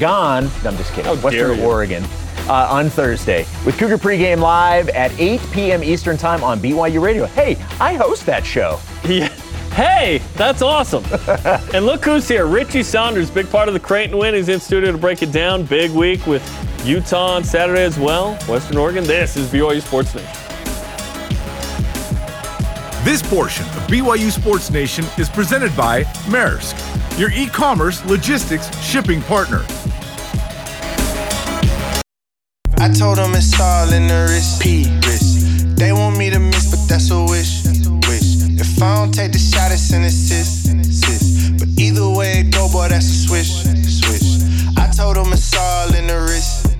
S2: No, I'm just kidding. Western
S1: you.
S2: Oregon. Uh, on Thursday with Cougar pregame live at 8 p.m. Eastern Time on BYU Radio. Hey, I host that show.
S1: Yeah. Hey, that's awesome. and look who's here. Richie Saunders, big part of the Creighton win. He's in studio to break it down. Big week with Utah on Saturday as well. Western Oregon. This is BYU Sports Nation.
S4: This portion of BYU Sports Nation is presented by Maersk, your e commerce logistics shipping partner.
S6: I told them it's all in the wrist. P wrist. They want me to miss, but that's a wish. Wish. If I don't take the shot, it's an assist. assist. But either way it go, boy, that's a swish. Swish. I told them it's all in the wrist.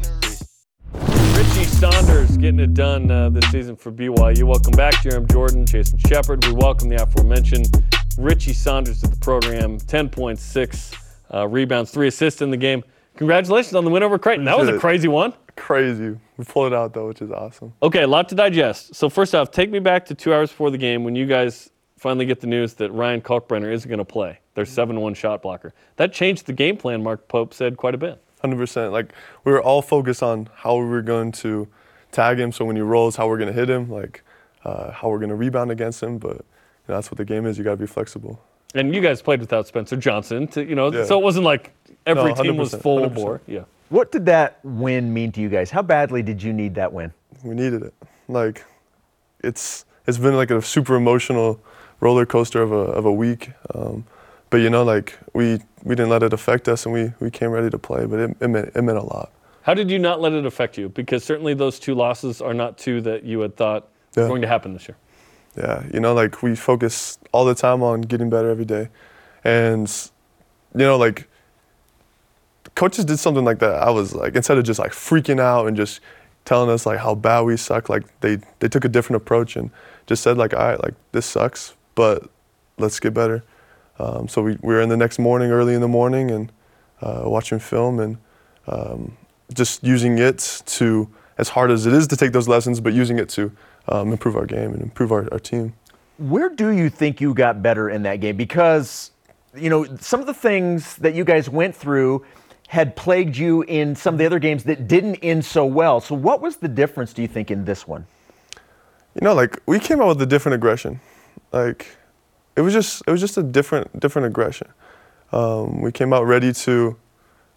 S1: Richie Saunders getting it done uh, this season for BYU. Welcome back, Jarom Jordan, Jason Shepard. We welcome the aforementioned Richie Saunders to the program. 10.6 uh, rebounds, three assists in the game. Congratulations on the win over Creighton. That was a crazy one.
S7: Crazy. We pulled it out though, which is awesome.
S1: Okay, a lot to digest. So first off, take me back to two hours before the game when you guys finally get the news that Ryan Kalkbrenner isn't going to play. Their 7-1 shot blocker. That changed the game plan, Mark Pope said quite a bit.
S7: Hundred percent. Like we were all focused on how we were going to tag him. So when he rolls, how we're going to hit him, like uh, how we're going to rebound against him. But you know, that's what the game is. You got to be flexible.
S1: And you guys played without Spencer Johnson, to, you know,
S7: Yeah.
S1: so it wasn't like every
S7: No,
S1: team was full
S7: 100%.
S1: bore. Yeah.
S2: What did that win mean to you guys? How badly did you need that win?
S7: We needed it. Like it's it's been like a super emotional roller coaster of a of a week. Um, but you know, like we we didn't let it affect us, and we we came ready to play. But it, it meant it meant a lot.
S1: How did you not let it affect you? Because certainly those two losses are not two that you had thought were going to happen this year.
S7: Yeah, you know, like we focus all the time on getting better every day. And, you know, like coaches did something like that. I was like, instead of just like freaking out and just telling us like how bad we suck, like they, they took a different approach and just said like, all right, like this sucks, but let's get better. Um, so we, we were in the next morning, early in the morning, and uh, watching film and um, just using it to, as hard as it is to take those lessons, but using it to um, improve our game and improve our, our team.
S2: Where do you think you got better in that game? Because, you know, some of the things that you guys went through had plagued you in some of the other games that didn't end so well. So, what was the difference, do you think, in this one?
S7: you know, like we came out with a different aggression. Like it was just it was just a different different aggression. Um, we came out ready to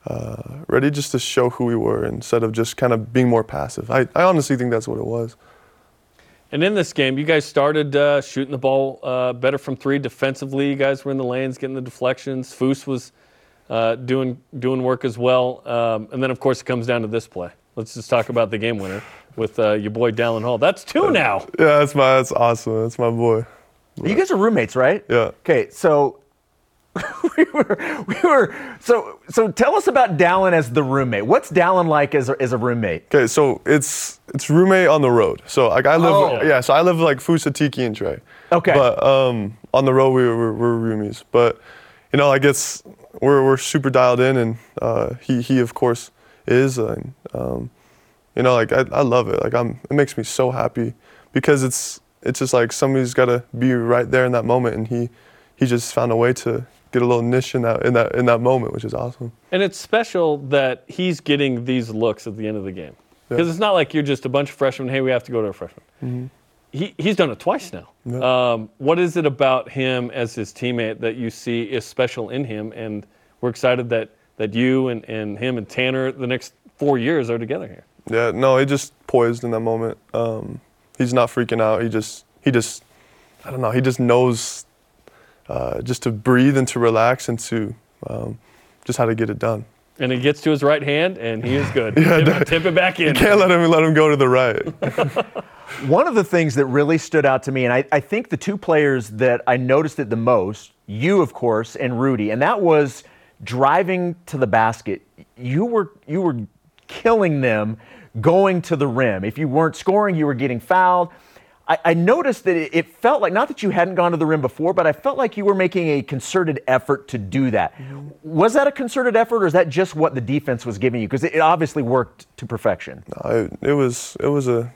S7: uh, ready just to show who we were instead of just kind of being more passive. I, I honestly think that's what it was.
S1: And in this game, you guys started uh, shooting the ball uh, better from three defensively. You guys were in the lanes, getting the deflections. Foose was uh, doing doing work as well. Um, and then, of course, it comes down to this play. Let's just talk about the game winner with uh, your boy Dallin Hall. That's two now.
S7: Yeah, that's my that's awesome. That's my boy.
S2: You guys are roommates, right?
S7: Yeah.
S2: Okay, so we were, we were, so, so tell us about Dallin as the roommate. What's Dallin like as a, as a roommate?
S7: Okay, so it's it's roommate on the road. So like I live
S2: Oh.
S7: yeah, so I live like Fusa, Tiki, and Trey.
S2: Okay.
S7: But um, on the road we were, we're, we're roomies. But you know, I guess we're we're super dialed in, and uh, he he of course is, and um, you know, like I, I love it. Like I'm, it makes me so happy because it's it's just like somebody's got to be right there in that moment, and he he just found a way to get a little niche in that in that in that moment, which is awesome.
S1: And it's special that he's getting these looks at the end of the game. Because it's not like you're just a bunch of freshmen, hey, we have to go to a freshman. He, he's done it twice now. Um, what is it about him as his teammate that you see is special in him? And we're excited that, that you and, and him and Tanner, the next four years, are together here.
S7: Yeah, no, he just poised in that moment. Um, he's not freaking out. He just, he just, I don't know. He just knows uh, just to breathe and to relax and to um, just how to get it done.
S1: And he gets to his right hand, and he is good. tip, it- tip it back in.
S7: You Can't let him let him go to the right.
S2: One of the things that really stood out to me, and I, I think the two players that I noticed it the most, you of course, and Rudi, and that was driving to the basket. You were you were killing them going to the rim. If you weren't scoring, you were getting fouled. I, noticed that it, it felt like, not that you hadn't gone to the rim before, but I felt like you were making a concerted effort to do that. Was that a concerted effort, or is that just what the defense was giving you? Because it, it obviously worked to perfection.
S7: I, it was it was a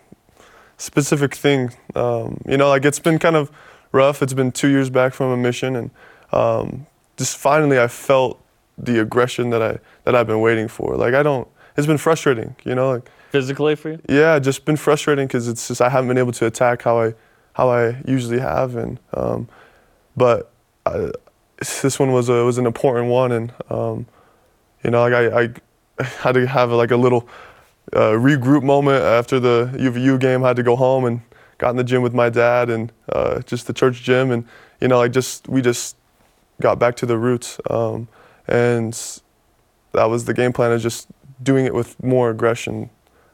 S7: specific thing. Um, you know, like it's been kind of rough. It's been two years back from a mission, and um, just finally I felt the aggression that I that I've been waiting for. Like I don't. It's been frustrating. You know, like
S1: Physically for you?
S7: yeah, just been frustrating because it's just I haven't been able to attack how I how I usually have, and um, but I, this one was a was an important one, and um, you know, like I, I had to have like a little uh, regroup moment after the UVU game. I had to go home and got in the gym with my dad and uh, just the church gym, and you know, like just we just got back to the roots, um, and that was the game plan. Is just doing it with more aggression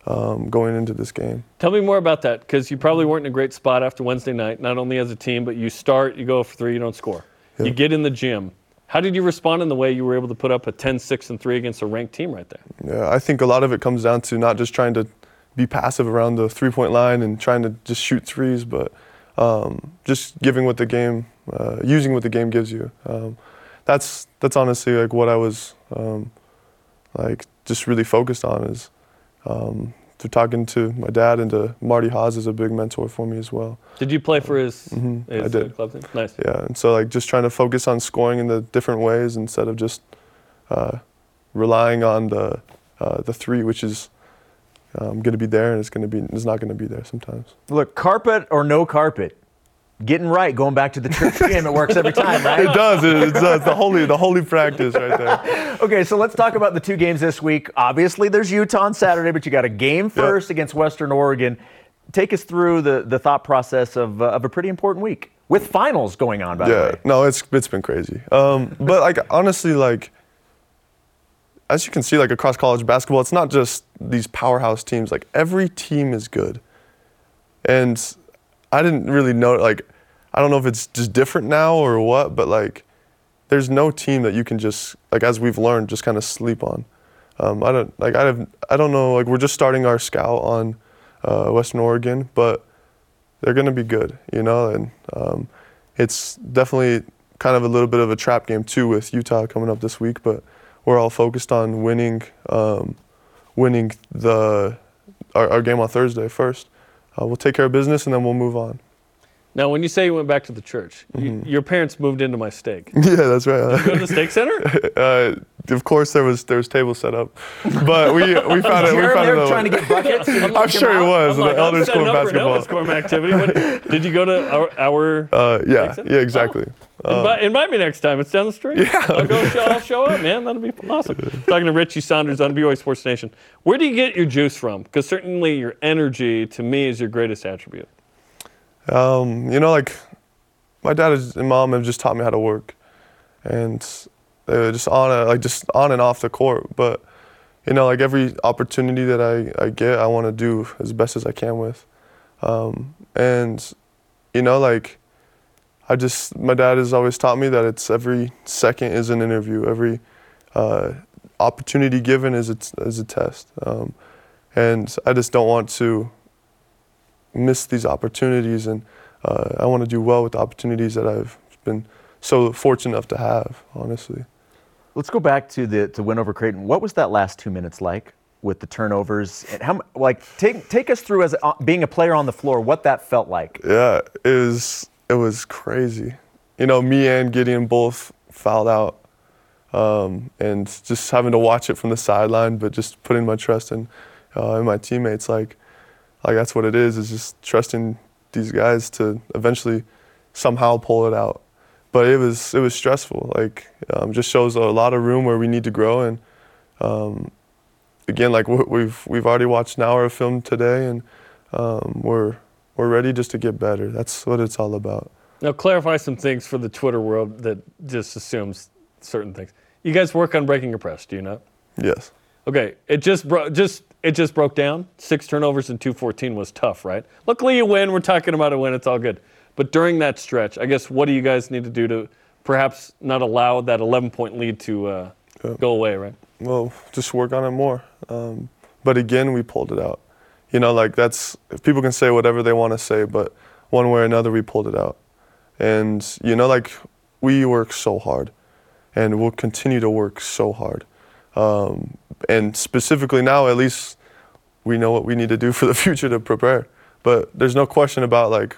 S7: um, going into this game.
S1: Tell me more about that because you probably weren't in a great spot after Wednesday night, not only as a team, but you start, you go for three, you don't score. You get in the gym. How did you respond in the way you were able to put up a 10 6 and 3 against a ranked team right there?
S7: Yeah, I think a lot of it comes down to not just trying to be passive around the three point line and trying to just shoot threes, but um, just giving what the game, uh, using what the game gives you. Um, that's that's honestly like what I was um, like just really focused on is um, through talking to my dad and to Marty Haws is a big mentor for me as well.
S1: Did you play for his,
S7: Mhm, I
S1: his uh,
S7: did.
S1: club team? Nice.
S7: Yeah, and so like just trying to focus on scoring in the different ways instead of just uh, relying on the uh, the three, which is um, going to be there and it's going to be it's not going to be there sometimes.
S2: Look, carpet or no carpet, getting right, going back to the church game, it works every time, right?
S7: It does. It, does. The holy the holy practice right there.
S2: Okay, so let's talk about the two games this week. Obviously, there's Utah on Saturday, but you got a game first against Western Oregon. Take us through the, the thought process of, uh, of a pretty important week with finals going on, by the
S7: Yeah.
S2: way.
S7: No, it's it's been crazy. Um, but like honestly, like as you can see, like across college basketball, it's not just these powerhouse teams. Like every team is good, and I didn't really know. Like I don't know if it's just different now or what, but like there's no team that you can just like as we've learned just kind of sleep on. Um, I don't like I have I don't know like we're just starting our scout on uh, Western Oregon, but they're gonna be good, you know, and um, it's definitely kind of a little bit of a trap game too with Utah coming up this week, but we're all focused on winning um, winning the our, our game on Thursday first. Uh, we'll take care of business and then we'll move on.
S1: Now, when you say you went back to the church,
S7: Mm-hmm.
S1: your parents moved into my stake.
S7: yeah, that's right.
S1: Go to the stake center?
S7: uh, of course, there was there was tables set up, but we we found it. We found
S2: there
S7: it.
S2: trying to get buckets.
S7: I'm sure it was
S1: I'm
S7: the
S1: I'm
S7: elder school
S1: up for an
S7: basketball.
S1: Activity. What, did you go to our, our
S7: Uh, yeah, yeah, exactly.
S1: invite, invite me next time. It's down the street. Yeah. I'll go show, I'll show up, man. That'll be awesome. Talking to Richie Saunders on BYU Sports Nation. Where do you get your juice from? Because certainly your energy, to me, is your greatest attribute.
S7: Um, you know, like my dad and mom have just taught me how to work, and uh, just on a, like just on and off the court. But you know, like every opportunity that I, I get, I want to do as best as I can with. Um, and you know, like I just my dad has always taught me that it's every second is an interview. Every uh, opportunity given is a, is a test. Um, and I just don't want to miss these opportunities and uh, I want to do well with the opportunities that I've been so fortunate enough to have, honestly.
S2: Let's go back to the to win over Creighton. What was that last two minutes like with the turnovers? And how like take take us through as uh, being a player on the floor, what that felt like.
S7: Yeah, it was it was crazy. You know, me and Gideon both fouled out, um, and just having to watch it from the sideline, but just putting my trust in uh, in my teammates. Like, like that's what it is. Is just trusting these guys to eventually somehow pull it out. But it was it was stressful. Like, um, just shows a lot of room where we need to grow. And um, again, like we- we've we've already watched an hour of film today, and um, we're we're ready just to get better. That's what it's all about.
S1: Now, clarify some things for the Twitter world that just assumes certain things. You guys work on breaking a press, do you not?
S7: Yes.
S1: Okay, it just bro- just it just broke down. Six turnovers in 214 was tough, right? Luckily, you win. We're talking about a win. It's all good. But during that stretch, I guess what do you guys need to do to perhaps not allow that 11 point lead to uh, go away, right?
S7: Well, just work on it more. Um, but again, we pulled it out. You know, like that's people can say whatever they want to say, but one way or another, we pulled it out. And you know, like we work so hard, and we'll continue to work so hard. Um, and specifically now, at least we know what we need to do for the future to prepare. But there's no question about like,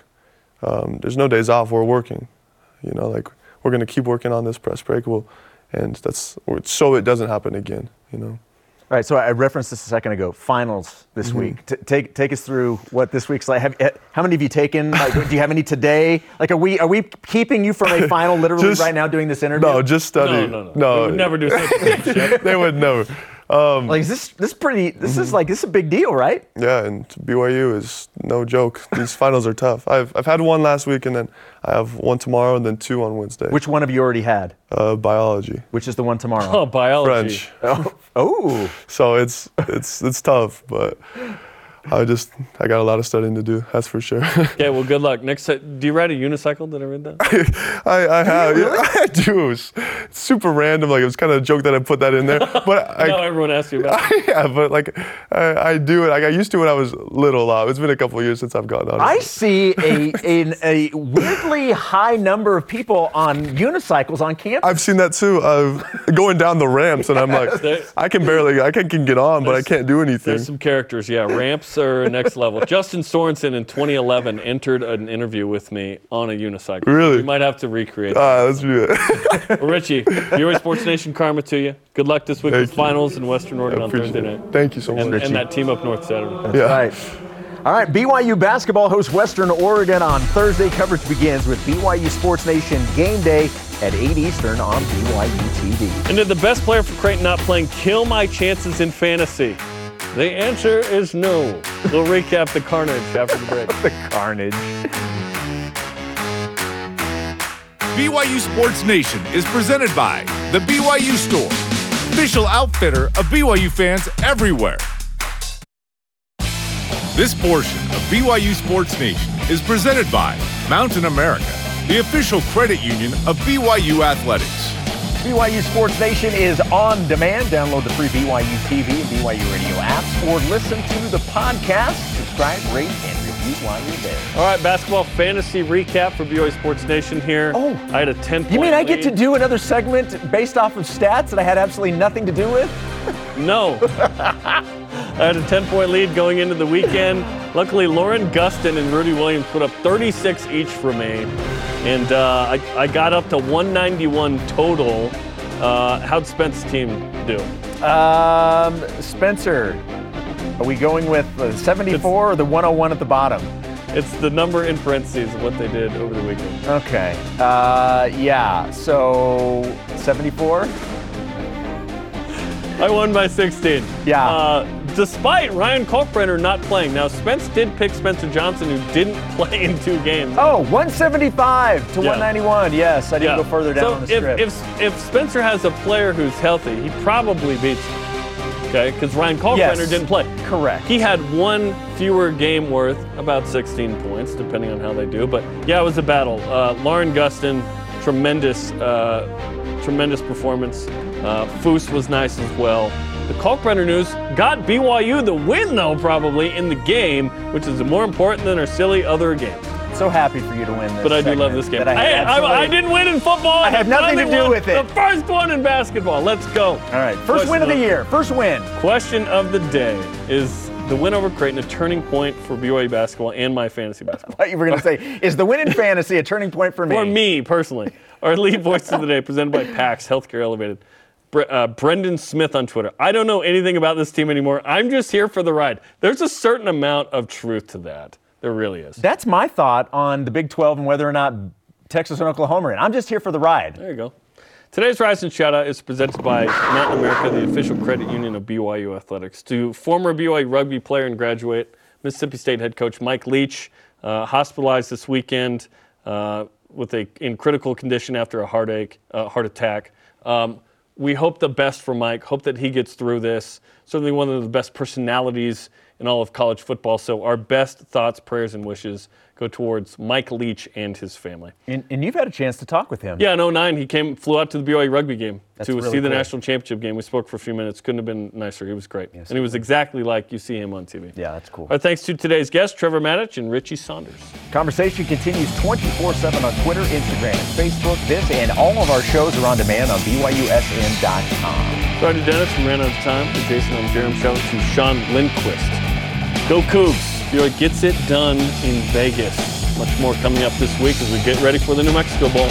S7: um, there's no days off. We're working. You know, like we're gonna keep working on this press break. We'll, and that's so it doesn't happen again. You know.
S2: All right, so I referenced this a second ago. Finals this
S7: Mm-hmm.
S2: week. T- take take us through what this week's like. Have, eh, how many have you taken? Like, do you have any today? Like, are we are we keeping you from a final literally
S7: Just-
S2: right now doing this interview?
S7: No, just study.
S1: No, no, no. We would never do such a thing.
S7: They would never. Um,
S2: like is this this pretty. This
S7: Mm-hmm.
S2: is like this is a big deal, right?
S7: Yeah, and BYU is no joke. These finals are tough. I've, I've had one last week, and then I have one tomorrow, and then two on Wednesday.
S2: Which one have you already had?
S7: uh, biology,
S2: Which is the one tomorrow?
S1: biology.
S7: French.
S2: Oh, oh.
S7: So it's it's it's tough, but I just I got a lot of studying to do. That's for sure.
S1: Okay, well, good luck. Next, do you ride a unicycle? Did I read that?
S7: I, I have yeah, I do. It was super random. Like it was kind of a joke that I put that in there, but I,
S1: no, everyone asks you about it.
S7: yeah, but like I, I do it. I got used to it when I was little. Uh, it's been a couple of years since I've gotten on. it.
S2: I see a, a a weirdly high number of people on unicycles on campus.
S7: I've seen that too. Uh, going down the ramps, and I'm like,
S1: There-
S7: I can barely, I can, can get on, but I can't do anything.
S1: There's some characters, yeah. Ramps are next level. Justin Sorensen in 2011 entered an interview with me on a unicycle.
S7: Really?
S1: We might have to recreate.
S7: Ah, let's do it.
S1: that. Well, Richie, BYU Sports Nation karma to you. Good luck this week
S7: Thank
S1: with
S7: you.
S1: finals in Western Oregon on
S7: appreciate
S1: Thursday
S7: it.
S1: night.
S7: Thank you so much,
S1: And,
S7: Richie.
S1: and that team up north Saturday.
S7: yeah.
S2: Right. All right, BYU basketball hosts Western Oregon on Thursday. Coverage begins with BYU Sports Nation game day at 8 Eastern on BYU TV.
S1: And did the best player for Creighton not playing kill my chances in fantasy? The answer is no. We'll recap the carnage after the break.
S2: The carnage.
S4: BYU Sports Nation is presented by The BYU Store, official outfitter of BYU fans everywhere. This portion of BYU Sports Nation is presented by Mountain America, the official credit union of BYU Athletics.
S2: BYU Sports Nation is on demand. Download the free BYU TV and BYU radio apps or listen to the podcast. Subscribe, rate, and review while you're there.
S1: All right, basketball fantasy recap for BYU Sports Nation here.
S2: Oh.
S1: I had a 10
S2: You mean I get to do another segment based off of stats that I had absolutely nothing to do with?
S1: No. I had a 10 point lead going into the weekend. Luckily, Lauren Gustin and Rudi Williams put up 36 each for me. And uh, I, I got up to 191 total. Uh, how'd Spence's team do?
S2: Um, Spencer, are we going with the 74 or the 101 at the bottom?
S1: It's the number in parentheses of what they did over the weekend.
S2: Okay. Uh, yeah. So 74.
S1: I won by 16.
S2: Yeah.
S1: Uh, despite Ryan Kalkbrenner not playing. Now, Spence did pick Spencer Johnson, who didn't play in two games.
S2: Oh, 175 to
S1: Yeah.
S2: 191. Yes, I didn't go further down
S1: so
S2: on the
S1: if,
S2: script.
S1: If, if Spencer has a player who's healthy, he probably beats him. Okay, because Ryan Kalkbrenner
S2: Yes.
S1: didn't play.
S2: Correct.
S1: He had one fewer game worth, about 16 points, depending on how they do. But yeah, it was a battle. Uh, Lauren Gustin, tremendous, uh, tremendous performance. Uh, Foose was nice as well. The Kalkbrenner news got BYU the win, though, probably in the game, which is more important than our silly other games.
S2: so happy for you to win this.
S1: But I do love this game.
S2: that I,
S1: I, I, didn't win in football.
S2: I have nothing to do with it.
S1: The first one in basketball. Let's go.
S2: All right, first win of the year. First win.
S1: Question of the day is the win over Creighton a turning point for BYU basketball and my fantasy basketball?
S2: What you were going to say is the win in fantasy a turning point for me?
S1: For me personally. Our lead voice of the day presented by PAX Healthcare Elevated. Bre- uh, Brendan Smith on Twitter. I don't know anything about this team anymore. I'm just here for the ride. There's a certain amount of truth to that. There really is.
S2: That's my thought on the Big 12 and whether or not Texas and Oklahoma are in. I'm just here for the ride.
S1: There you go. Today's Rise and Shout Out is presented by Mountain America, the official credit union of BYU Athletics. To former BYU rugby player and graduate, Mississippi State head coach Mike Leach, uh, hospitalized this weekend uh, with a in critical condition after a heartache, uh, heart attack. Um, we hope the best for Mike. Hope that he gets through this. Certainly one of the best personalities in all of college football. So our best thoughts, prayers, and wishes go towards Mike Leach and his family.
S2: And, and you've had a chance to talk with him.
S1: Yeah, in 09, he came, flew out to the BYU rugby game
S2: That's
S1: to
S2: really
S1: see the
S2: cool.
S1: national championship game. We spoke for a few minutes. Couldn't have been nicer. He was great. and he was exactly like you see him on TV.
S2: Yeah, that's cool.
S1: Our thanks to today's guests, Trevor Matich and Richie Saunders.
S2: Conversation continues 24 7 on Twitter, Instagram, and Facebook. This and all of our shows are on demand on BYUSN.com.
S1: Sorry to Dennis, we ran out of time. For Jason, I'm Jeremy. Out to Sean Lindquist. Go Cougs. BYU gets it done in Vegas. Much more coming up this week as we get ready for the New Mexico Bowl.